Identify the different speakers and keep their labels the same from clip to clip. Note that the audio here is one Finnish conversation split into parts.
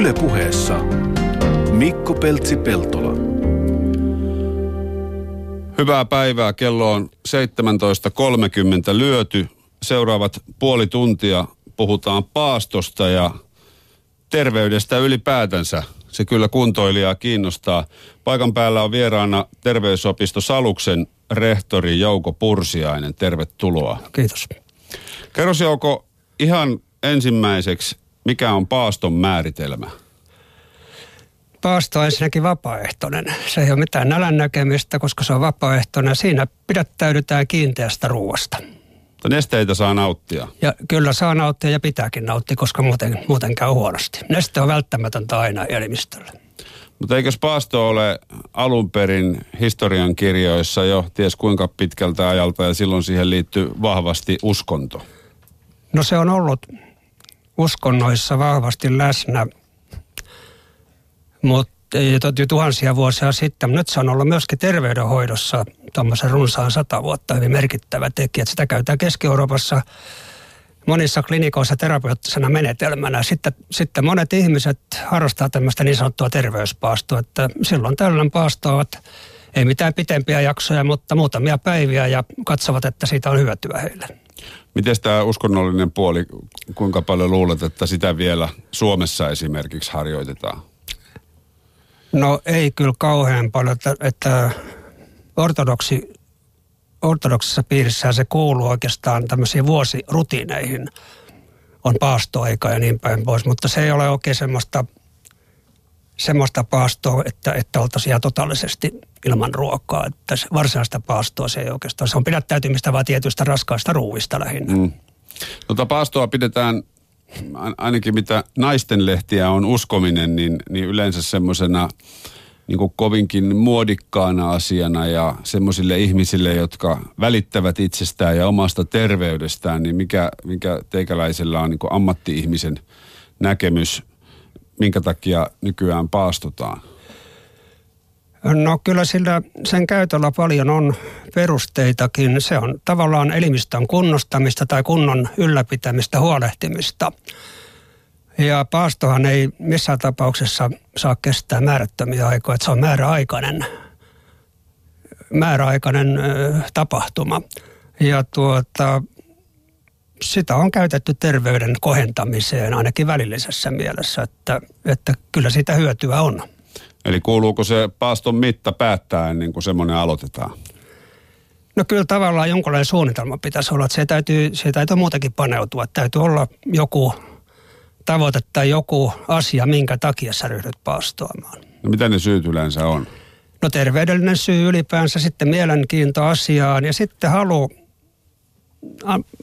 Speaker 1: Ylepuheessa Mikko Peltsi-Peltola.
Speaker 2: Hyvää päivää. Kello on 17.30 lyöty. Seuraavat puoli tuntia puhutaan paastosta ja terveydestä ylipäätänsä. Se kyllä kuntoilijaa kiinnostaa. Paikan päällä on vieraana terveysopisto Saluksen rehtori Jouko Pursiainen. Tervetuloa.
Speaker 3: Kiitos.
Speaker 2: Kerros Jouko ihan ensimmäiseksi, mikä on paaston määritelmä?
Speaker 3: Paasto on ensinnäkin vapaaehtoinen. Se ei ole mitään nälän näkemistä, koska se on vapaaehtoinen. Siinä pidättäydytään kiinteästä ruoasta.
Speaker 2: Nesteitä saa nauttia.
Speaker 3: Ja kyllä saa nauttia ja pitääkin nauttia, koska muuten, muuten käy huonosti. Neste on välttämätöntä aina elimistölle.
Speaker 2: Mutta eikös paasto ole alun perin historian kirjoissa jo ties kuinka pitkältä ajalta ja silloin siihen liittyy vahvasti uskonto?
Speaker 3: No se on ollut uskonnoissa vahvasti läsnä, mutta jo tuhansia vuosia sitten. Nyt se on ollut myöskin terveydenhoidossa tuommoisen runsaan sata vuotta hyvin merkittävä tekijä. Sitä käytetään Keski-Euroopassa monissa klinikoissa terapeuttisena menetelmänä. Sitten, sitten monet ihmiset harrastaa tämmöistä niin sanottua terveyspaastoa, että silloin tällöin paastoavat ei mitään pitempiä jaksoja, mutta muutamia päiviä ja katsovat, että siitä on hyötyä heille.
Speaker 2: Miten tämä uskonnollinen puoli, kuinka paljon luulet, että sitä vielä Suomessa esimerkiksi harjoitetaan?
Speaker 3: No ei kyllä kauhean paljon, että, että ortodoksi, ortodoksissa piirissä se kuuluu oikeastaan tämmöisiin vuosirutiineihin. On paastoaika ja niin päin pois, mutta se ei ole oikein semmoista, semmoista paastoa, että, että oltaisiin ihan totaalisesti ilman ruokaa. Että varsinaista paastoa se ei oikeastaan. Se on pidättäytymistä vaan tietystä raskaista ruuista lähinnä. Mm.
Speaker 2: Tota paastoa pidetään ainakin mitä naisten lehtiä on uskominen, niin, niin yleensä semmoisena niin kovinkin muodikkaana asiana ja semmoisille ihmisille, jotka välittävät itsestään ja omasta terveydestään, niin mikä, mikä teikäläisellä on niin ammatti-ihmisen näkemys, minkä takia nykyään paastotaan?
Speaker 3: No kyllä sillä sen käytöllä paljon on perusteitakin. Se on tavallaan elimistön kunnostamista tai kunnon ylläpitämistä, huolehtimista. Ja paastohan ei missään tapauksessa saa kestää määrättömiä aikoja, se on määräaikainen, määräaikainen tapahtuma. Ja tuota, sitä on käytetty terveyden kohentamiseen ainakin välillisessä mielessä, että, että kyllä sitä hyötyä on.
Speaker 2: Eli kuuluuko se paaston mitta päättää ennen kuin semmoinen aloitetaan?
Speaker 3: No kyllä tavallaan jonkinlainen suunnitelma pitäisi olla, että se täytyy, se täytyy muutenkin paneutua. Täytyy olla joku tavoite tai joku asia, minkä takia sä ryhdyt paastoamaan.
Speaker 2: No mitä ne syyt yleensä on?
Speaker 3: No terveydellinen syy ylipäänsä, sitten mielenkiinto asiaan ja sitten halu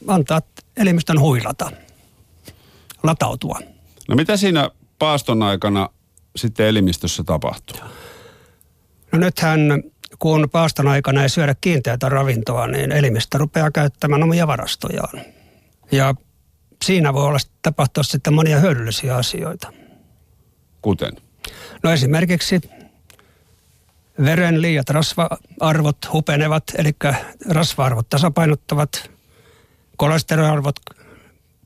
Speaker 3: antaa elimistön huilata, latautua.
Speaker 2: No mitä siinä paaston aikana sitten elimistössä tapahtuu?
Speaker 3: No nythän kun paaston aikana ei syödä kiinteätä ravintoa, niin elimistö rupeaa käyttämään omia varastojaan. Ja siinä voi olla tapahtua sitten monia hyödyllisiä asioita.
Speaker 2: Kuten?
Speaker 3: No esimerkiksi veren liiat rasva-arvot hupenevat, eli rasva-arvot tasapainottavat, kolesteroliarvot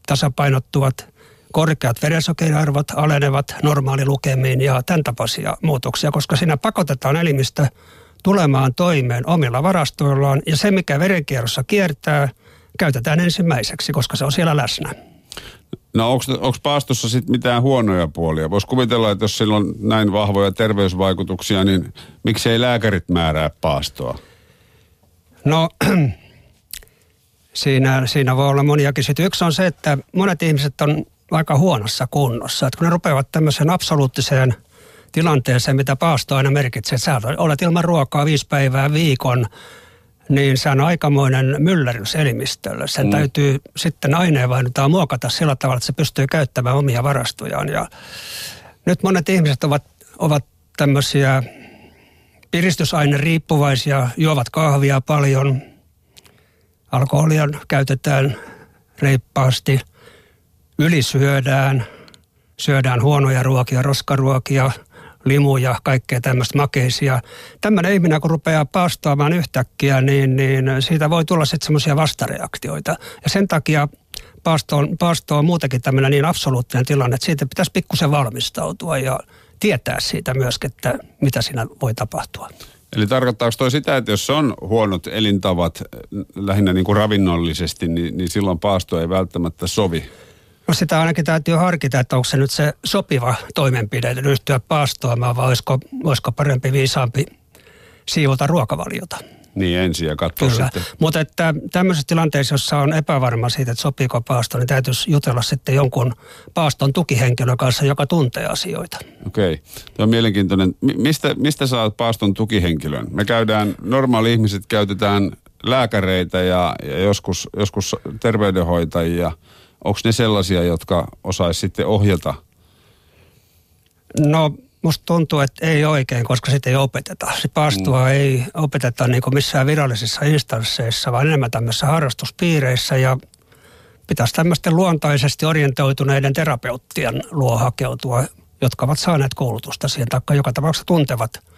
Speaker 3: tasapainottuvat, korkeat verensokeriarvot alenevat normaalilukemiin ja tämän tapaisia muutoksia, koska siinä pakotetaan elimistö tulemaan toimeen omilla varastoillaan ja se, mikä verenkierrossa kiertää, käytetään ensimmäiseksi, koska se on siellä läsnä.
Speaker 2: No onko paastossa sitten mitään huonoja puolia? Voisi kuvitella, että jos sillä on näin vahvoja terveysvaikutuksia, niin miksi ei lääkärit määrää paastoa?
Speaker 3: No siinä, siinä voi olla moniakin syitä. Yksi on se, että monet ihmiset on aika huonossa kunnossa. Että kun ne rupeavat tämmöiseen absoluuttiseen tilanteeseen, mitä paasto aina merkitsee, että sä olet ilman ruokaa viisi päivää viikon, niin se on aikamoinen myllerys elimistölle. Sen mm. täytyy sitten aineenvaihdutaan muokata sillä tavalla, että se pystyy käyttämään omia varastojaan. Ja nyt monet ihmiset ovat, ovat tämmöisiä piristysaine riippuvaisia, juovat kahvia paljon, alkoholia käytetään reippaasti – ylisyödään, syödään huonoja ruokia, roskaruokia, limuja, kaikkea tämmöistä makeisia. Tämmöinen ihminen, kun rupeaa paastoamaan yhtäkkiä, niin, niin siitä voi tulla sitten semmoisia vastareaktioita. Ja sen takia paasto on, paasto on muutenkin tämmöinen niin absoluuttinen tilanne, että siitä pitäisi pikkusen valmistautua ja tietää siitä myöskin, että mitä siinä voi tapahtua.
Speaker 2: Eli tarkoittaako toi sitä, että jos on huonot elintavat lähinnä niin kuin ravinnollisesti, niin, niin silloin paasto ei välttämättä sovi?
Speaker 3: No sitä ainakin täytyy harkita, että onko se nyt se sopiva toimenpide ryhtyä paastoamaan vai olisiko, olisiko parempi viisaampi siivota ruokavaliota.
Speaker 2: Niin ensin ja katsoa
Speaker 3: Kyllä.
Speaker 2: sitten.
Speaker 3: Mutta että tämmöisessä tilanteessa, jossa on epävarma siitä, että sopiiko paasto, niin täytyisi jutella sitten jonkun paaston tukihenkilön kanssa, joka tuntee asioita.
Speaker 2: Okei. Tuo on mielenkiintoinen. Mi- Mistä, mistä saat paaston tukihenkilön? Me käydään, normaali ihmiset käytetään lääkäreitä ja, ja joskus, joskus terveydenhoitajia. Onko ne sellaisia, jotka osaisi sitten ohjata?
Speaker 3: No musta tuntuu, että ei oikein, koska sitä ei opeteta. Se paastoa mm. ei opeteta niin kuin missään virallisissa instansseissa, vaan enemmän tämmöisissä harrastuspiireissä ja pitäisi tämmöisten luontaisesti orientoituneiden terapeuttien luo hakeutua, jotka ovat saaneet koulutusta siihen, taikka joka tapauksessa tuntevat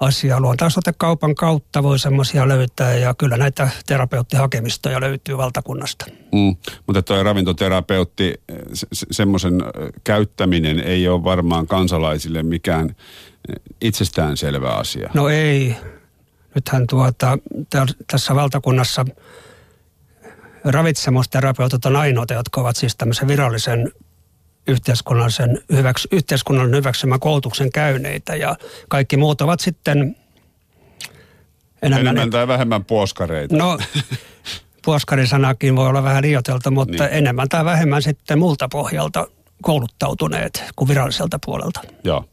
Speaker 3: asiaa. Luontaisotekaupan kautta voi semmoisia löytää ja kyllä näitä terapeuttihakemistoja löytyy valtakunnasta.
Speaker 2: Mm. Mutta tuo ravintoterapeutti, se, se, semmoisen käyttäminen ei ole varmaan kansalaisille mikään itsestäänselvä asia.
Speaker 3: No ei. Nythän tuota, tässä valtakunnassa ravitsemusterapeutit on ainoita, jotka ovat siis tämmöisen virallisen yhteiskunnallisen hyväks, yhteiskunnallinen hyväksymän koulutuksen käyneitä ja kaikki muut ovat sitten
Speaker 2: enemmän, enemmän tai vähemmän puoskareita.
Speaker 3: No, puoskarisanakin voi olla vähän liioiteltu, mutta niin. enemmän tai vähemmän sitten multa pohjalta kouluttautuneet kuin viralliselta puolelta.
Speaker 2: Joo.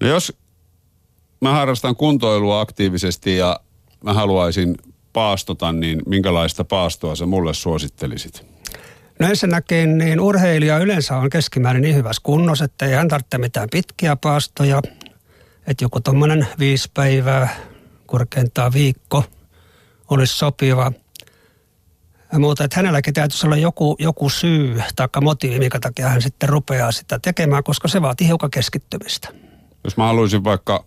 Speaker 2: No jos mä harrastan kuntoilua aktiivisesti ja mä haluaisin paastota, niin minkälaista paastoa sä mulle suosittelisit?
Speaker 3: No ensinnäkin niin urheilija yleensä on keskimäärin niin hyvässä kunnossa, että ei hän tarvitse mitään pitkiä paastoja. Että joku tuommoinen viisi päivää, korkeintaan viikko olisi sopiva. Ja muuta, että hänelläkin täytyisi olla joku, joku syy tai motiivi, mikä takia hän sitten rupeaa sitä tekemään, koska se vaatii hiukan keskittymistä.
Speaker 2: Jos mä haluaisin vaikka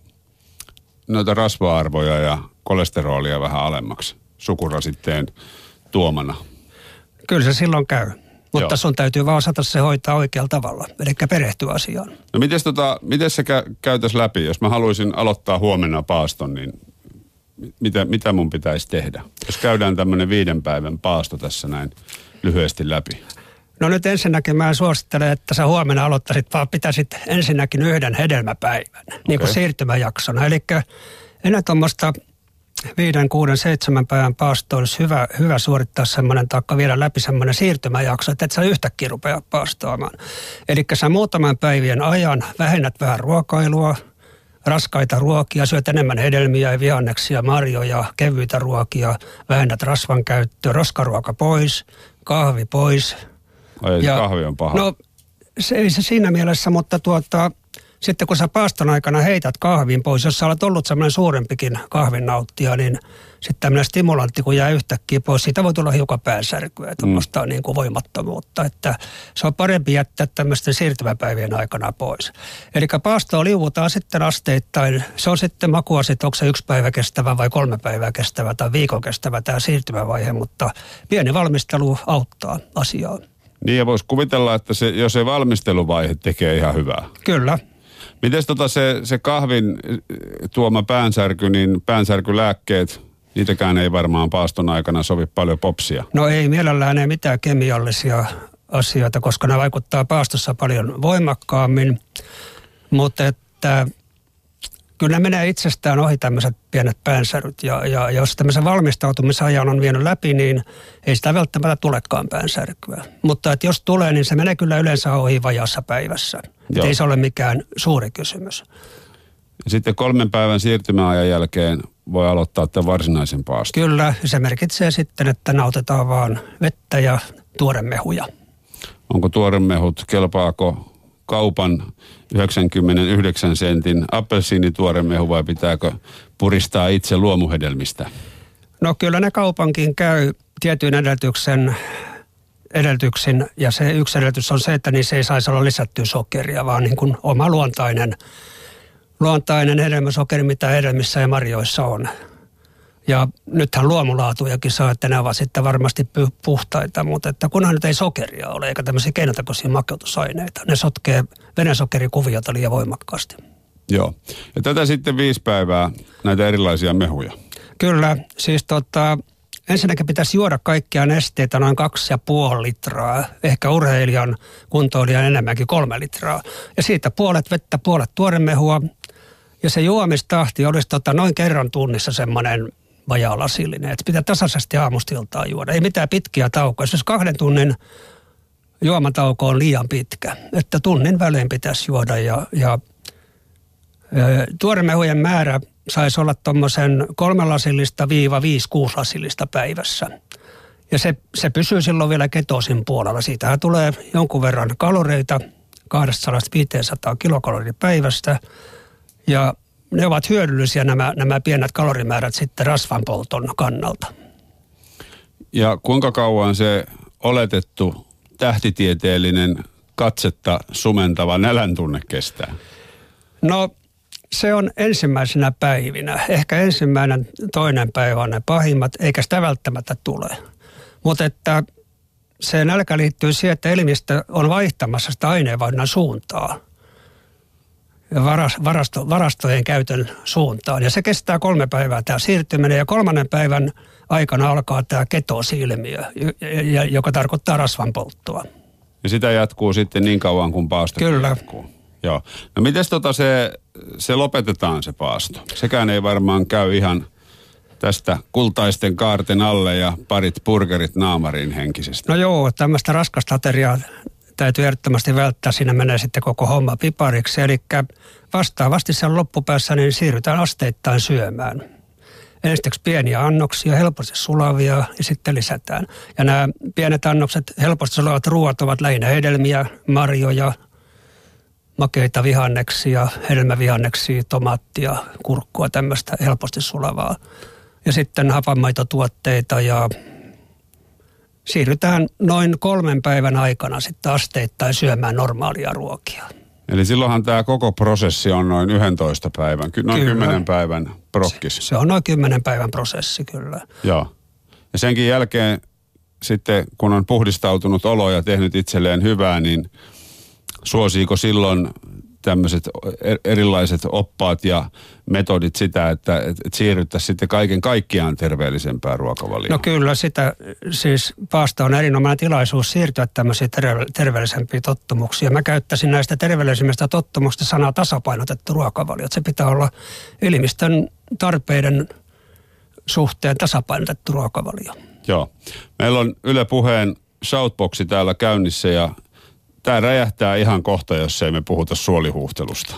Speaker 2: noita rasva-arvoja ja kolesterolia vähän alemmaksi sukurasitteen tuomana –
Speaker 3: Kyllä se silloin käy. Mutta Joo. sun täytyy vaan osata se hoitaa oikealla tavalla, eli perehtyä asiaan.
Speaker 2: No miten tota, se kä- käytäisi läpi? Jos mä haluaisin aloittaa huomenna paaston, niin mitä, mitä mun pitäisi tehdä? Jos käydään tämmöinen viiden päivän paasto tässä näin lyhyesti läpi.
Speaker 3: No nyt ensinnäkin mä suosittelen, että sä huomenna aloittaisit, vaan pitäisit ensinnäkin yhden hedelmäpäivän, okay. niin kuin siirtymäjaksona. Eli ennen tuommoista viiden, kuuden, seitsemän päivän paasto olisi hyvä, hyvä suorittaa semmoinen taakka vielä läpi semmoinen siirtymäjakso, että et sä yhtäkkiä rupea paastoamaan. Eli sä muutaman päivien ajan vähennät vähän ruokailua, raskaita ruokia, syöt enemmän hedelmiä ja vihanneksia, marjoja, kevyitä ruokia, vähennät rasvan käyttöä, roskaruoka pois, kahvi pois.
Speaker 2: Ai, ja, kahvi on paha.
Speaker 3: No, se ei se siinä mielessä, mutta tuota, sitten kun sä paaston aikana heität kahvin pois, jos sä olet ollut semmoinen suurempikin kahvin nauttija, niin sitten tämmöinen stimulantti, kun jää yhtäkkiä pois, siitä voi tulla hiukan päänsärkyä, tuommoista mm. niin kuin voimattomuutta. Että se on parempi jättää tämmöisten siirtymäpäivien aikana pois. Eli paastoa liuvutaan sitten asteittain. Se on sitten makua sitten, onko se yksi päivä kestävä vai kolme päivää kestävä tai viikon kestävä tämä siirtymävaihe, mutta pieni valmistelu auttaa asiaa.
Speaker 2: Niin ja voisi kuvitella, että se, jos se valmisteluvaihe tekee ihan hyvää.
Speaker 3: Kyllä,
Speaker 2: Miten tota se, se kahvin eh, tuoma päänsärky, niin päänsärkylääkkeet, niitäkään ei varmaan paaston aikana sovi paljon popsia.
Speaker 3: No ei mielellään ei mitään kemiallisia asioita, koska ne vaikuttaa paastossa paljon voimakkaammin. Mutta että kyllä ne menee itsestään ohi tämmöiset pienet päänsäryt. Ja, ja jos tämmöisen valmistautumisajan on vienyt läpi, niin ei sitä välttämättä tulekaan päänsärkyä. Mutta että jos tulee, niin se menee kyllä yleensä ohi vajassa päivässä. Ei se ole mikään suuri kysymys.
Speaker 2: Sitten kolmen päivän siirtymäajan jälkeen voi aloittaa tämän varsinaisen paaston.
Speaker 3: Kyllä, se merkitsee sitten, että nautetaan vaan vettä ja tuoremehuja.
Speaker 2: Onko tuoremehut, kelpaako kaupan 99 sentin appelsiinituoremehu vai pitääkö puristaa itse luomuhedelmistä?
Speaker 3: No kyllä ne kaupankin käy tietyn edellytyksen edellytyksin, ja se yksi edellytys on se, että niissä ei saisi olla lisättyä sokeria, vaan niin kuin oma luontainen, luontainen hedelmäsokeri, mitä hedelmissä ja marjoissa on. Ja nythän luomulaatujakin saa, että ne ovat sitten varmasti puhtaita, mutta että kunhan nyt ei sokeria ole eikä tämmöisiä keinotekoisia makeutusaineita. Ne sotkee verensokerikuviota liian voimakkaasti.
Speaker 2: Joo. Ja tätä sitten viisi päivää, näitä erilaisia mehuja.
Speaker 3: Kyllä, siis tota, ensinnäkin pitäisi juoda kaikkia nesteitä noin kaksi ja puoli litraa. Ehkä urheilijan kuntoilijan enemmänkin kolme litraa. Ja siitä puolet vettä, puolet tuoremehua. Ja se juomistahti olisi tota noin kerran tunnissa semmoinen vajaa lasillinen. Että pitää tasaisesti aamustiltaa juoda. Ei mitään pitkiä taukoja. Jos kahden tunnin juomatauko on liian pitkä. Että tunnin välein pitäisi juoda ja, ja tuoremehujen määrä saisi olla tuommoisen kolmelasillista viiva viisi kuuslasillista päivässä. Ja se, se pysyy silloin vielä ketosin puolella. Siitähän tulee jonkun verran kaloreita, 200-500 kilokaloria päivästä. Ja ne ovat hyödyllisiä nämä, nämä pienet kalorimäärät sitten rasvanpolton kannalta.
Speaker 2: Ja kuinka kauan se oletettu tähtitieteellinen katsetta sumentava nälän tunne kestää?
Speaker 3: No se on ensimmäisenä päivinä. Ehkä ensimmäinen, toinen päivä on ne pahimmat, eikä sitä välttämättä tule. Mutta että se nälkä liittyy siihen, että elimistö on vaihtamassa sitä aineenvaihdunnan suuntaa varasto, varastojen käytön suuntaan. Ja se kestää kolme päivää tämä siirtyminen ja kolmannen päivän aikana alkaa tämä ketoosilmiö, joka tarkoittaa rasvan polttoa.
Speaker 2: Ja sitä jatkuu sitten niin kauan kuin paasto
Speaker 3: Kyllä.
Speaker 2: jatkuu. Joo. No miten tota se, se lopetetaan se paasto? Sekään ei varmaan käy ihan tästä kultaisten kaarten alle ja parit burgerit naamariin henkisesti.
Speaker 3: No joo, tämmöistä raskasta ateriaa täytyy ehdottomasti välttää. Siinä menee sitten koko homma pipariksi. Eli vastaavasti sen loppupäässä niin siirrytään asteittain syömään. Ensiksi pieniä annoksia, helposti sulavia ja sitten lisätään. Ja nämä pienet annokset, helposti sulavat ruoat ovat lähinnä hedelmiä, marjoja, makeita vihanneksia, hedelmävihanneksia, tomaattia, kurkkua, tämmöistä helposti sulavaa. Ja sitten hapanmaitotuotteita ja siirrytään noin kolmen päivän aikana sitten asteittain syömään normaalia ruokia.
Speaker 2: Eli silloinhan tämä koko prosessi on noin 11 päivän, noin kyllä. 10 päivän prokkis.
Speaker 3: Se, se on noin 10 päivän prosessi kyllä.
Speaker 2: Joo. Ja senkin jälkeen sitten, kun on puhdistautunut olo ja tehnyt itselleen hyvää, niin suosiiko silloin tämmöiset erilaiset oppaat ja metodit sitä, että, että siirryttäisiin sitten kaiken kaikkiaan terveellisempään ruokavalioon?
Speaker 3: No kyllä, sitä siis paasta on erinomainen tilaisuus siirtyä tämmöisiin terve, terveellisempiin tottumuksiin. Mä käyttäisin näistä terveellisimmistä tottumuksista sanaa tasapainotettu ruokavalio. Se pitää olla elimistön tarpeiden suhteen tasapainotettu ruokavalio.
Speaker 2: Joo. Meillä on Yle Puheen shoutboxi täällä käynnissä ja tämä räjähtää ihan kohta, jos ei me puhuta suolihuhtelusta,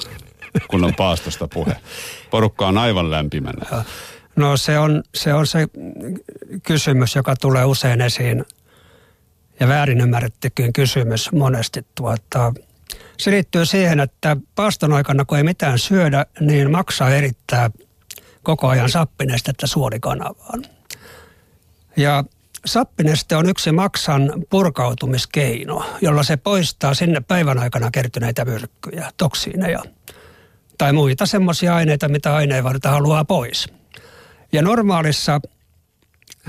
Speaker 2: kun on paastosta puhe. Porukka on aivan lämpimänä.
Speaker 3: No se on, se on se kysymys, joka tulee usein esiin ja väärin ymmärrettykin kysymys monesti. Tuota, se liittyy siihen, että paaston aikana kun ei mitään syödä, niin maksaa erittää koko ajan sappinestettä suolikanavaan. Ja Sappineste on yksi maksan purkautumiskeino, jolla se poistaa sinne päivän aikana kertyneitä myrkkyjä, toksiineja tai muita semmoisia aineita, mitä aineenvarta haluaa pois. Ja normaalissa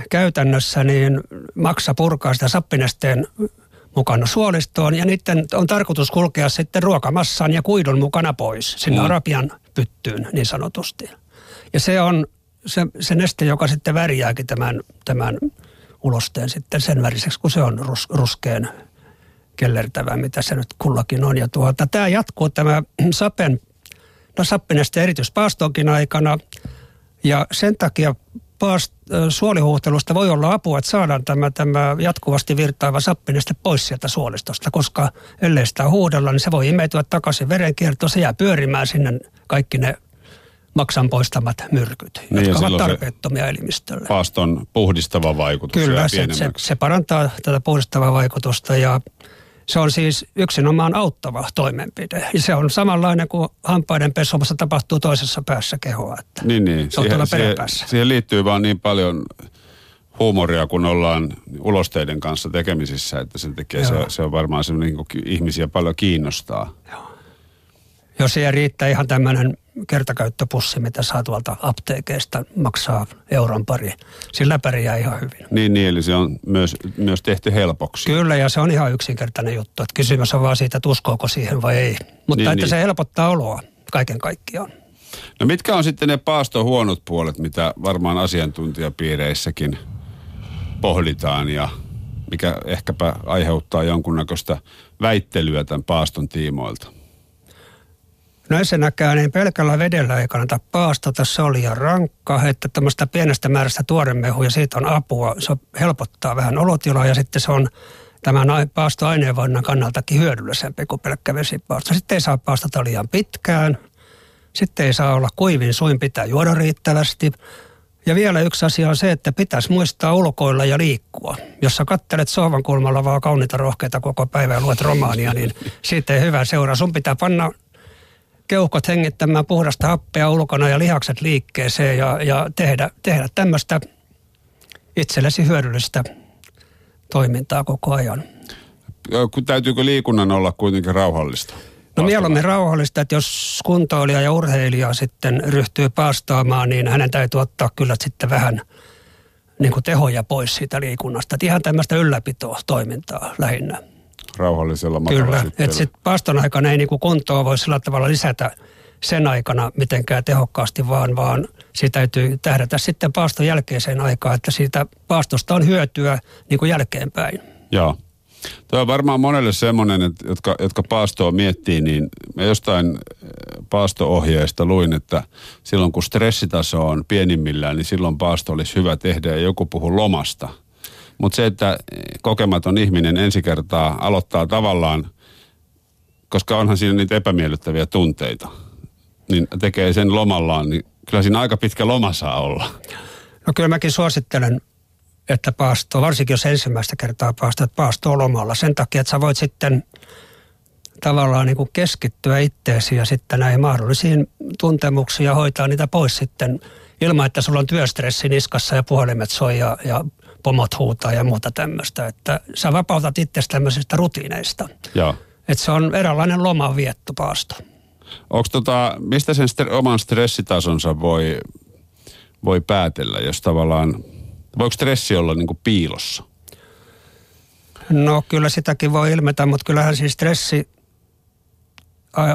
Speaker 3: käytännössä niin maksa purkaa sitä sappinesteen mukana suolistoon ja niiden on tarkoitus kulkea sitten ruokamassan ja kuidun mukana pois sinne mm. arabian pyttyyn niin sanotusti. Ja se on se, se neste, joka sitten värjääkin tämän, tämän ulosteen sitten sen väriseksi, kun se on rus, ruskeen kellertävä, mitä se nyt kullakin on. Ja tuota, tämä jatkuu tämä sapen, no sappineste erityispaastoonkin aikana. Ja sen takia paast, suolihuhtelusta voi olla apua, että saadaan tämä, tämä jatkuvasti virtaava sappineste pois sieltä suolistosta, koska ellei sitä huudella, niin se voi imeytyä takaisin verenkiertoon. Se jää pyörimään sinne kaikki ne maksan poistamat myrkyt, niin, jotka ovat tarpeettomia elimistölle.
Speaker 2: Paaston puhdistava vaikutus
Speaker 3: Kyllä, se, se, se parantaa tätä puhdistavaa vaikutusta ja se on siis yksinomaan auttava toimenpide. Ja se on samanlainen kuin hampaiden pesumassa tapahtuu toisessa päässä kehoa. Että
Speaker 2: niin, niin.
Speaker 3: Se on
Speaker 2: siihen, siihen, siihen liittyy vaan niin paljon huumoria, kun ollaan ulosteiden kanssa tekemisissä, että sen tekee, se, se on varmaan se, niin ihmisiä paljon kiinnostaa.
Speaker 3: Joo. Jos siihen riittää ihan tämmöinen kertakäyttöpussi, mitä saa tuolta apteekeista, maksaa euron pari. Sillä pärjää ihan hyvin.
Speaker 2: Niin, niin eli se on myös, myös tehty helpoksi.
Speaker 3: Kyllä, ja se on ihan yksinkertainen juttu. Että kysymys on vaan siitä, että uskooko siihen vai ei. Mutta
Speaker 2: Niin,
Speaker 3: että
Speaker 2: niin.
Speaker 3: se helpottaa oloa kaiken kaikkiaan.
Speaker 2: No mitkä on sitten ne paaston huonot puolet, mitä varmaan asiantuntijapiireissäkin pohditaan ja mikä ehkäpä aiheuttaa jonkunnäköistä väittelyä tämän paaston tiimoilta?
Speaker 3: No ensinnäkään niin pelkällä vedellä ei kannata paastota, se oli liian rankka, että tämmöistä pienestä määrästä tuoremehua ja siitä on apua. Se helpottaa vähän olotilaa ja sitten se on tämän ai- paastoaineenvaihdunnan kannaltakin hyödyllisempi kuin pelkkä vesipaasto. Sitten ei saa paastota liian pitkään, sitten ei saa olla kuivin suin, pitää juoda riittävästi. Ja vielä yksi asia on se, että pitäisi muistaa ulkoilla ja liikkua. Jos sä kattelet sohvan kulmalla vaan kauniita rohkeita koko päivää ja luet romaania, niin siitä ei hyvä seuraa. Sun pitää panna keuhkot hengittämään puhdasta happea ulkona ja lihakset liikkeeseen ja, ja tehdä, tehdä tämmöistä itsellesi hyödyllistä toimintaa koko ajan.
Speaker 2: Täytyykö liikunnan olla kuitenkin rauhallista?
Speaker 3: No mieluummin rauhallista, että jos kuntoilija ja urheilija sitten ryhtyy paastaamaan, niin hänen täytyy ottaa kyllä sitten vähän niin kuin tehoja pois siitä liikunnasta. Että ihan tämmöistä ylläpitoa toimintaa lähinnä.
Speaker 2: Rauhallisella
Speaker 3: Kyllä, että sitten paaston aikana ei niinku kuntoa voi sillä tavalla lisätä sen aikana mitenkään tehokkaasti, vaan, vaan siitä täytyy tähdätä sitten paaston jälkeiseen aikaan, että siitä paastosta on hyötyä niin kuin jälkeenpäin.
Speaker 2: Joo. Tuo on varmaan monelle semmoinen, että jotka, jotka paastoa miettii, niin mä jostain eh, paasto-ohjeesta luin, että silloin kun stressitaso on pienimmillään, niin silloin paasto olisi hyvä tehdä ja joku puhuu lomasta. Mutta se, että kokematon ihminen ensi kertaa aloittaa tavallaan, koska onhan siinä niitä epämiellyttäviä tunteita, niin tekee sen lomallaan, niin kyllä siinä aika pitkä loma saa olla.
Speaker 3: No kyllä mäkin suosittelen, että paasto, varsinkin jos ensimmäistä kertaa paastot paastoa lomalla, sen takia, että sä voit sitten tavallaan niin kuin keskittyä itteesi ja sitten näihin mahdollisiin tuntemuksiin ja hoitaa niitä pois sitten ilman, että sulla on työstressi niskassa ja puhelimet soi ja, ja pomot huutaa ja muuta tämmöistä. Että sä vapautat itsestä tämmöisistä rutiineista.
Speaker 2: Joo.
Speaker 3: Että se on eräänlainen lomavietto paasto.
Speaker 2: Onko tota, mistä sen stre- oman stressitasonsa voi, voi päätellä, jos tavallaan, voiko stressi olla niin piilossa?
Speaker 3: No kyllä sitäkin voi ilmetä, mutta kyllähän siis stressi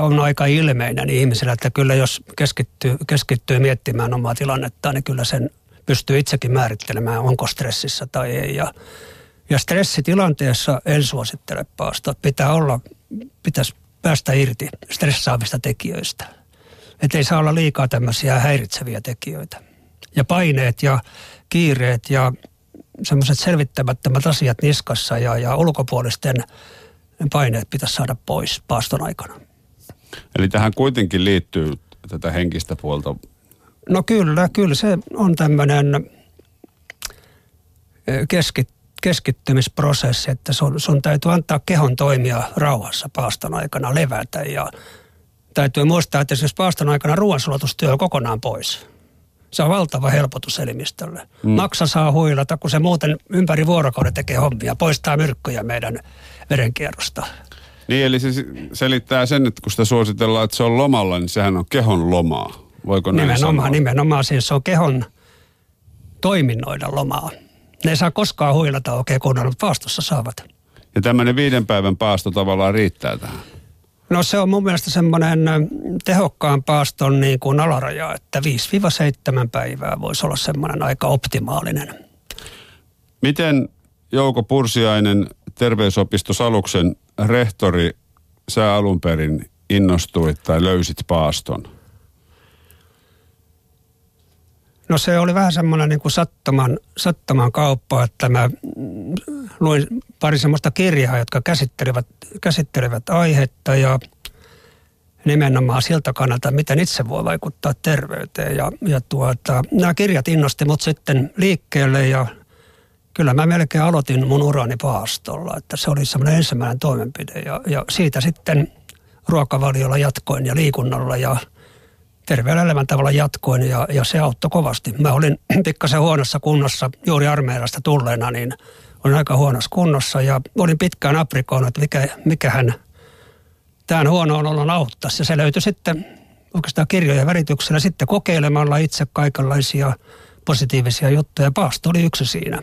Speaker 3: on aika ilmeinen ihmisellä, että kyllä jos keskittyy, keskittyy miettimään omaa tilannettaan, niin kyllä sen pystyy itsekin määrittelemään, onko stressissä tai ei. Ja, ja stressitilanteessa en suosittele paastoa. Pitää olla, pitäisi päästä irti stressaavista tekijöistä. Että ei saa olla liikaa tämmöisiä häiritseviä tekijöitä. Ja paineet ja kiireet ja semmoiset selvittämättömät asiat niskassa ja, ja ulkopuolisten paineet pitäisi saada pois paaston aikana.
Speaker 2: Eli tähän kuitenkin liittyy tätä henkistä puolta.
Speaker 3: No kyllä, kyllä se on tämmöinen keskit, keskittymisprosessi, että sun, sun täytyy antaa kehon toimia rauhassa paaston aikana, levätä ja täytyy muistaa, että jos paaston aikana ruoansulastustyö on kokonaan pois, se on valtava helpotus elimistölle. Mm. Maksa saa huilata, kun se muuten ympäri vuorokauden tekee hommia, poistaa myrkkyjä meidän verenkierrosta.
Speaker 2: Niin, eli se selittää sen, että kun sitä suositellaan, että se on lomalla, niin sehän on kehon lomaa. Voiko näin
Speaker 3: Nimenomaan,
Speaker 2: sanoa?
Speaker 3: nimenomaan siis se on kehon toiminnoida lomaa. Ne ei saa koskaan huilata oikein kunnolla, mutta paastossa saavat.
Speaker 2: Ja tämmöinen viiden päivän paasto tavallaan riittää tähän.
Speaker 3: No se on mun mielestä semmoinen tehokkaan paaston niin kuin alaraja, että 5-7 päivää voisi olla semmoinen aika optimaalinen.
Speaker 2: Miten Jouko Pursiainen, terveysopisto Saluksen rehtori, sä alun perin innostuit tai löysit paaston?
Speaker 3: No se oli vähän semmoinen niin kuin sattuman, sattuman kauppa, että mä luin pari semmoista kirjaa, jotka käsittelivät, käsittelivät aihetta ja nimenomaan siltä kannalta, miten itse voi vaikuttaa terveyteen. Ja, ja tuota, nämä kirjat innosti mut sitten liikkeelle ja kyllä mä melkein aloitin mun urani paastolla, että se oli semmoinen ensimmäinen toimenpide ja, ja siitä sitten ruokavaliolla jatkoin ja liikunnalla ja terveellä elämäntavalla jatkoin ja, ja se auttoi kovasti. Mä olin pikkasen huonossa kunnossa juuri armeijasta tulleena, niin olin aika huonossa kunnossa ja olin pitkään aprikoinut, että mikä, mikähän tämän huonoon olon auttaisi. Ja se löytyi sitten oikeastaan kirjojen värityksellä, sitten kokeilemalla itse kaikenlaisia positiivisia juttuja. Paasto oli yksi siinä.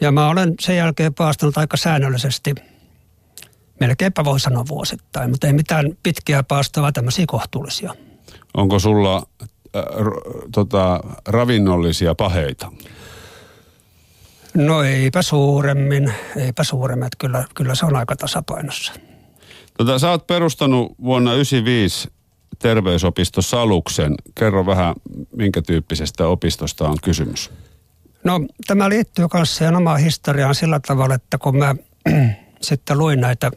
Speaker 3: Ja mä olen sen jälkeen paastunut aika säännöllisesti, melkeinpä voi sanoa vuosittain, mutta ei mitään pitkiä paastoja, vaan tämmöisiä kohtuullisia.
Speaker 2: Onko sulla äh, r- tota, ravinnollisia paheita?
Speaker 3: No eipä suuremmin, eipä suuremmin, että kyllä, kyllä se on aika tasapainossa.
Speaker 2: Tota, sä oot perustanut vuonna 1995 terveysopisto Saluksen. Kerro vähän, minkä tyyppisestä opistosta on kysymys.
Speaker 3: No tämä liittyy myös siihen omaan historiaan sillä tavalla, että kun mä sitten luin näitä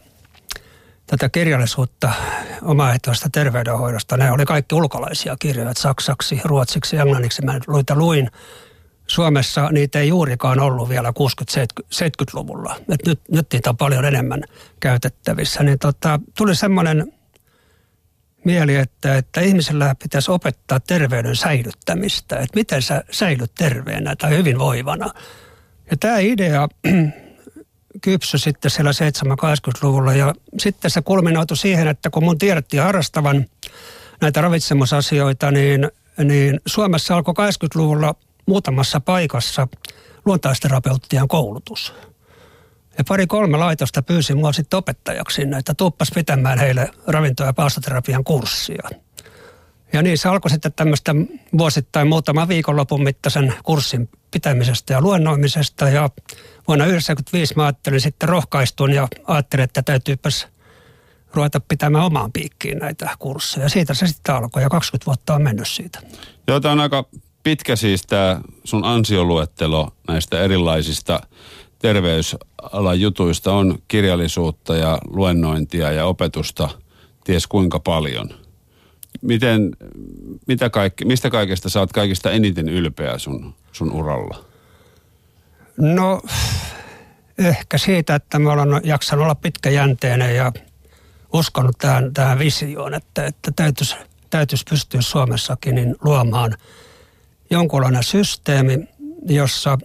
Speaker 3: tätä kirjallisuutta omaehtoista terveydenhoidosta, ne oli kaikki ulkolaisia kirjoja, saksaksi, ruotsiksi, englanniksi mä luita luin. Suomessa niitä ei juurikaan ollut vielä 60-70-luvulla. Et nyt, nyt niitä on paljon enemmän käytettävissä. Niin tota, tuli semmoinen mieli, että, että ihmisellä pitäisi opettaa terveyden säilyttämistä. Että miten sä säilyt terveenä tai hyvinvoivana. Ja tämä idea kypsy sitten siellä 70-80-luvulla ja sitten se kulminoitu siihen, että kun mun tiedettiin harrastavan näitä ravitsemusasioita, niin, niin Suomessa alkoi 80-luvulla muutamassa paikassa luontaisterapeuttien koulutus. Ja pari-kolme laitosta pyysi mua sitten opettajaksi sinne, että tuppas pitämään heille ravinto- ja paastoterapian kurssia. Ja niin se alkoi sitten tämmöistä vuosittain muutama viikonlopun mittaisen kurssin pitämisestä ja luennoimisesta. Ja vuonna 1995 mä ajattelin sitten rohkaistun ja ajattelin, että täytyypäs ruveta pitämään omaan piikkiin näitä kursseja. Siitä se sitten alkoi ja 20 vuotta on mennyt siitä.
Speaker 2: Joo, tämä on aika pitkä siis tämä sun ansioluettelo näistä erilaisista terveysalan jutuista on kirjallisuutta ja luennointia ja opetusta ties kuinka paljon. Miten, mitä kaikki, mistä kaikesta oot kaikista eniten ylpeä sun, sun uralla?
Speaker 3: No ehkä siitä, että mä olen jaksanut olla pitkäjänteinen ja uskonut tähän, tähän visioon, että, että täytyisi, täytyisi pystyä Suomessakin niin luomaan jonkunlainen systeemi, jossa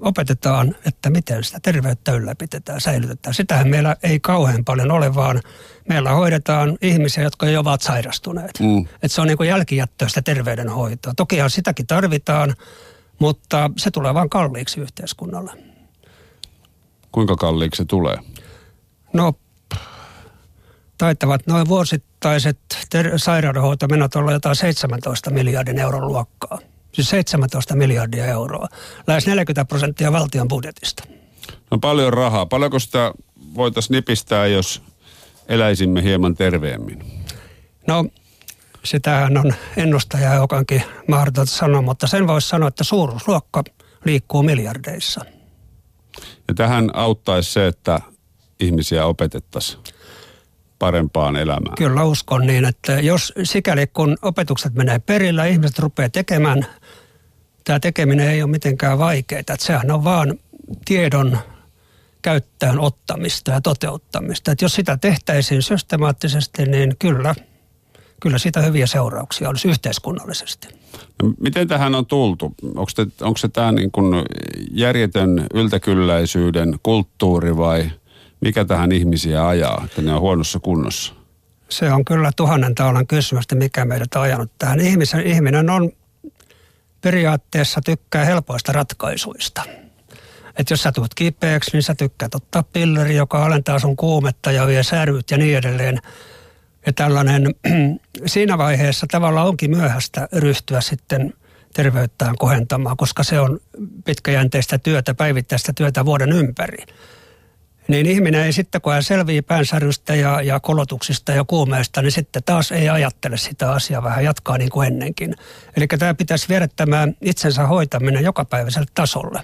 Speaker 3: opetetaan, että miten sitä terveyttä ylläpidetään, säilytetään. Sitähän meillä ei kauhean paljon ole, vaan meillä hoidetaan ihmisiä, jotka jo ovat sairastuneet. Mm. Että se on niin kuin jälkijättöistä terveydenhoitoa. Tokihan sitäkin tarvitaan, mutta se tulee vain kalliiksi yhteiskunnalle.
Speaker 2: Kuinka kalliiksi se tulee?
Speaker 3: No, taitavat noin vuosittaiset ter- sairaanhoitomenot olla jotain 17 miljardin euron luokkaa. Siis 17 miljardia euroa. Lähes 40 prosenttia valtion budjetista.
Speaker 2: No paljon rahaa. Paljonko sitä voitaisiin nipistää, jos eläisimme hieman terveemmin?
Speaker 3: No, sitähän on ennustaja jokankin mahdotonta sanoa, mutta sen voisi sanoa, että suuruusluokka liikkuu miljardeissa.
Speaker 2: Ja tähän auttaisi se, että ihmisiä opetettaisiin parempaan elämään.
Speaker 3: Kyllä uskon niin, että jos sikäli kun opetukset menee perillä, ihmiset rupeaa tekemään, tämä tekeminen ei ole mitenkään vaikeaa. Että sehän on vaan tiedon käyttöön ottamista ja toteuttamista. Että jos sitä tehtäisiin systemaattisesti, niin kyllä, kyllä siitä hyviä seurauksia olisi yhteiskunnallisesti.
Speaker 2: No, miten tähän on tultu? Onko, te, onko se tämä niin kuin järjetön yltäkylläisyyden kulttuuri vai mikä tähän ihmisiä ajaa, että ne on huonossa kunnossa?
Speaker 3: Se on kyllä tuhannen taalan kysymys, että mikä meidät on ajanut tähän. Ihmisen, ihminen on periaatteessa tykkää helpoista ratkaisuista. Että jos sä tulet kipeäksi, niin sä tykkäät ottaa pilleri, joka alentaa sun kuumetta ja vie säryt ja niin edelleen. Ja tällainen, siinä vaiheessa tavallaan onkin myöhäistä ryhtyä sitten terveyttään kohentamaan, koska se on pitkäjänteistä työtä, päivittäistä työtä vuoden ympäri. Niin ihminen ei sitten, kun hän selvii päänsärystä ja, ja kolotuksista ja kuumeesta, niin sitten taas ei ajattele sitä asiaa, vähän jatkaa niin kuin ennenkin. Eli tämä pitäisi viedä tämä itsensä hoitaminen jokapäiväiselle tasolle.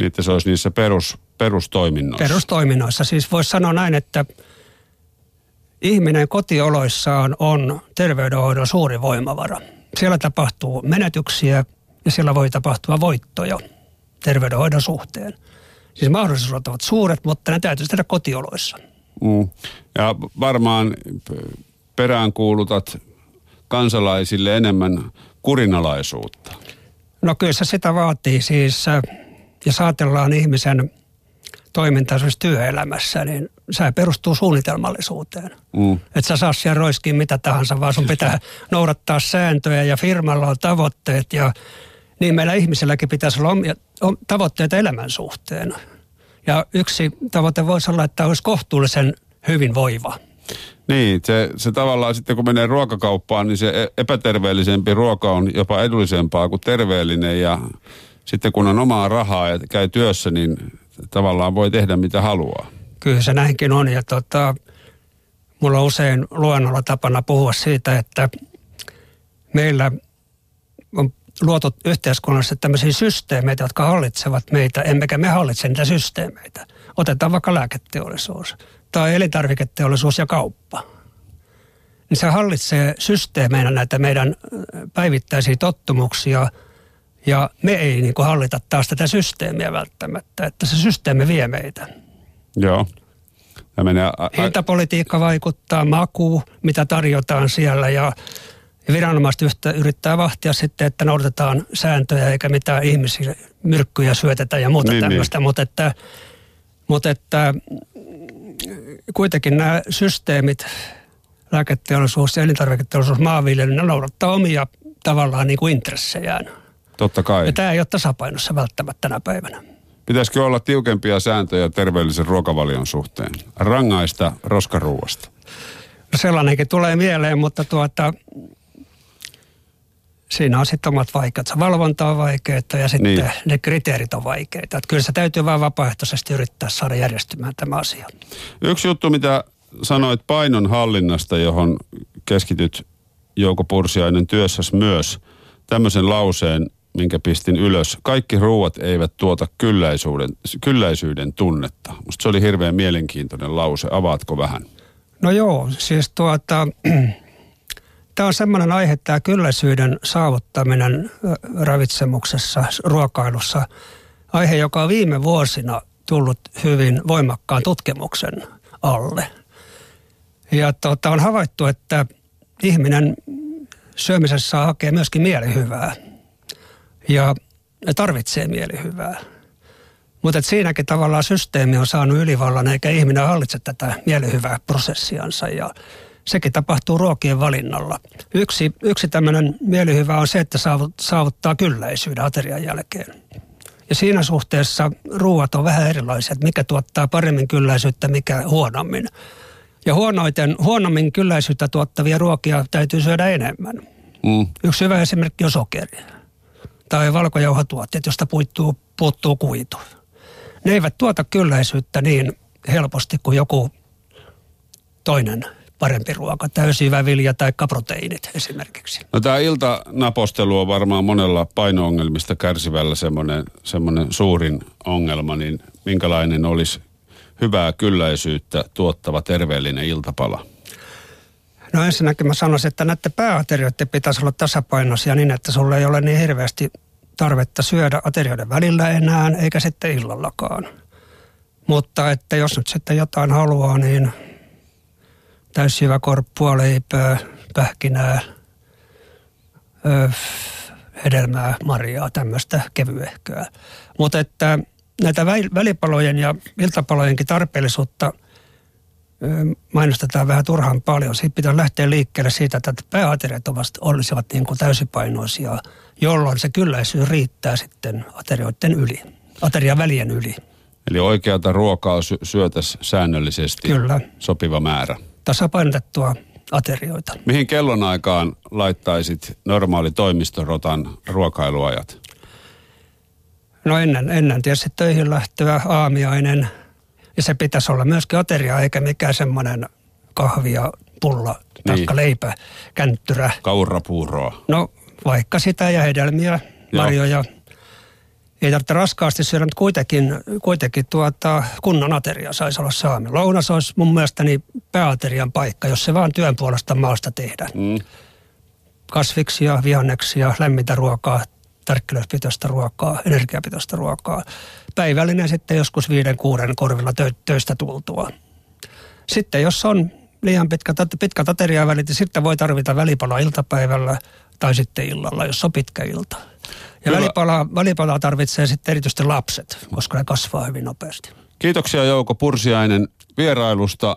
Speaker 2: Niin, että se olisi niissä perus, perustoiminnoissa.
Speaker 3: Perustoiminnoissa. Siis voisi sanoa näin, että ihminen kotioloissaan on terveydenhoidon suuri voimavara. Siellä tapahtuu menetyksiä ja siellä voi tapahtua voittoja terveydenhoidon suhteen. Siis mahdollisuudet ovat suuret, mutta ne täytyy tehdä kotioloissa.
Speaker 2: Mm. Ja varmaan peräänkuulutat kansalaisille enemmän kurinalaisuutta.
Speaker 3: No kyllä se sitä vaatii siis, jos ajatellaan ihmisen toimintaa työelämässä, niin se perustuu suunnitelmallisuuteen.
Speaker 2: Mm.
Speaker 3: Että sä saa siellä roiskiin mitä tahansa, vaan sun pitää noudattaa sääntöjä ja firmalla on tavoitteet ja niin meillä ihmisilläkin pitäisi olla omia, om, tavoitteita elämän suhteen. Ja yksi tavoite voisi olla, että olisi kohtuullisen hyvinvoiva.
Speaker 2: Niin, se, se tavallaan sitten kun menee ruokakauppaan, niin se e- epäterveellisempi ruoka on jopa edullisempaa kuin terveellinen ja sitten kun on omaa rahaa ja käy työssä, niin tavallaan voi tehdä mitä haluaa.
Speaker 3: Kyllä se näinkin on ja tota, mulla on usein luennolla tapana puhua siitä, että meillä on luotu yhteiskunnassa tämmöisiä systeemeitä, jotka hallitsevat meitä, emmekä me hallitse niitä systeemeitä. Otetaan vaikka lääketeollisuus tai elintarviketeollisuus ja kauppa. Niin se hallitsee systeemeinä näitä meidän päivittäisiä tottumuksia ja me ei niin kuin hallita taas tätä systeemiä välttämättä, että se systeemi vie meitä.
Speaker 2: Joo. Menee a-
Speaker 3: Hintapolitiikka vaikuttaa, maku, mitä tarjotaan siellä ja ja viranomaiset yhtä, yrittää vahtia sitten, että noudatetaan sääntöjä eikä mitään ihmisiä myrkkyjä syötetä ja muuta
Speaker 2: Niin,
Speaker 3: niin, tämmöistä. Niin. Mutta, että, mutta että kuitenkin nämä systeemit, lääketeollisuus ja elintarviketeollisuus, maanviljely, ne noudattaa omia tavallaan niin kuin intressejään.
Speaker 2: totta kai.
Speaker 3: Ja tämä ei ole tasapainossa välttämättä tänä päivänä.
Speaker 2: Pitäisikö olla tiukempia sääntöjä terveellisen ruokavalion suhteen? Rangaista roskaruuasta.
Speaker 3: No sellainenkin tulee mieleen, mutta tuota, siinä on sitten omat vaikeudet. Se valvonta on vaikeaa ja sitten
Speaker 2: Niin.
Speaker 3: niin. ne kriteerit on vaikeita. Että kyllä se täytyy vain vapaaehtoisesti yrittää saada järjestymään tämä asia.
Speaker 2: Yksi juttu, mitä sanoit painon hallinnasta, johon keskityt Jouko Pursiainen työssäsi myös. Tämmöisen lauseen, minkä pistin ylös. Kaikki ruuat eivät tuota kylläisyyden, kylläisyyden tunnetta. Musta se oli hirveän mielenkiintoinen lause. Avaatko vähän?
Speaker 3: No joo, siis tuota, tämä on semmoinen aihe, tämä kylläisyyden saavuttaminen ravitsemuksessa, ruokailussa. Aihe, joka on viime vuosina tullut hyvin voimakkaan tutkimuksen alle. Ja tuota, on havaittu, että ihminen syömisessä hakee myöskin mielihyvää ja tarvitsee mielihyvää. Mutta siinäkin tavallaan systeemi on saanut ylivallan eikä ihminen hallitse tätä mielihyvää prosessiansa ja sekin tapahtuu ruokien valinnalla. Yksi, yksi tämmöinen mielihyvä on se, että saavut- saavuttaa kylläisyyden aterian jälkeen. Ja siinä suhteessa ruuat on vähän erilaisia, että mikä tuottaa paremmin kylläisyyttä, mikä huonommin. Ja huonoiten, huonommin kylläisyyttä tuottavia ruokia täytyy syödä enemmän.
Speaker 2: Mm.
Speaker 3: Yksi hyvä esimerkki on sokeri. Tai valkojauhatuotteet, josta puuttuu, puuttuu kuitu. Ne eivät tuota kylläisyyttä niin helposti kuin joku toinen parempi ruoka, täysivä vilja tai proteiinit esimerkiksi.
Speaker 2: No tämä iltanapostelu on varmaan monella paino-ongelmista kärsivällä semmoinen, semmoinen suurin ongelma, niin minkälainen olisi hyvää kylläisyyttä tuottava terveellinen iltapala?
Speaker 3: No ensinnäkin mä sanoisin, että näiden pääaterioiden pitäisi olla tasapainoisia niin, että sulla ei ole niin hirveästi tarvetta syödä aterioiden välillä enää, eikä sitten illallakaan. Mutta että jos nyt sitten jotain haluaa, niin täysjyvä korppua, leipää, pähkinää, ö, hedelmää, marjaa, tämmöistä kevyehköä. Mutta että näitä väl- välipalojen ja iltapalojenkin tarpeellisuutta mainostetaan vähän turhan paljon. Siitä pitää lähteä liikkeelle siitä, että pääateriat ovat- olisivat niin kuin täysipainoisia, jolloin se kylläisyys riittää sitten aterioiden yli, aterian välien yli.
Speaker 2: Eli oikeata ruokaa sy- syötäisi säännöllisesti
Speaker 3: Kyllä.
Speaker 2: sopiva määrä.
Speaker 3: Tasapainotettua aterioita.
Speaker 2: Mihin kellonaikaan laittaisit normaali toimistorotan ruokailuajat?
Speaker 3: No ennen, ennen tietysti töihin lähtöä aamiainen. Ja se pitäisi olla myöskin ateria, eikä mikään semmoinen kahvi ja pulla,
Speaker 2: Niin.
Speaker 3: taikka leipä, känttyrä.
Speaker 2: Kaurapuuroa.
Speaker 3: No vaikka sitä ja hedelmiä, marjoja. Ei tarvitse raskaasti syödä, mutta kuitenkin, kuitenkin tuota, kunnon ateria saisi olla saami. Lounas olisi mun mielestäni pääaterian paikka, jos se vaan työn puolesta maasta tehdään.
Speaker 2: Mm.
Speaker 3: Kasviksia, vihanneksia, lämmintä ruokaa, tärkkelöspitoista ruokaa, energiapitoista ruokaa. Päivällinen sitten joskus viiden, kuuden korvilla tö- töistä tultua. Sitten jos on liian pitkä, pitkä ateriavälit, niin sitten voi tarvita välipala iltapäivällä tai sitten illalla, jos on pitkä ilta. Ja välipalaa, välipalaa tarvitsee sitten erityisesti lapset, koska ne kasvaa hyvin nopeasti.
Speaker 2: Kiitoksia Jouko Pursiainen. vierailusta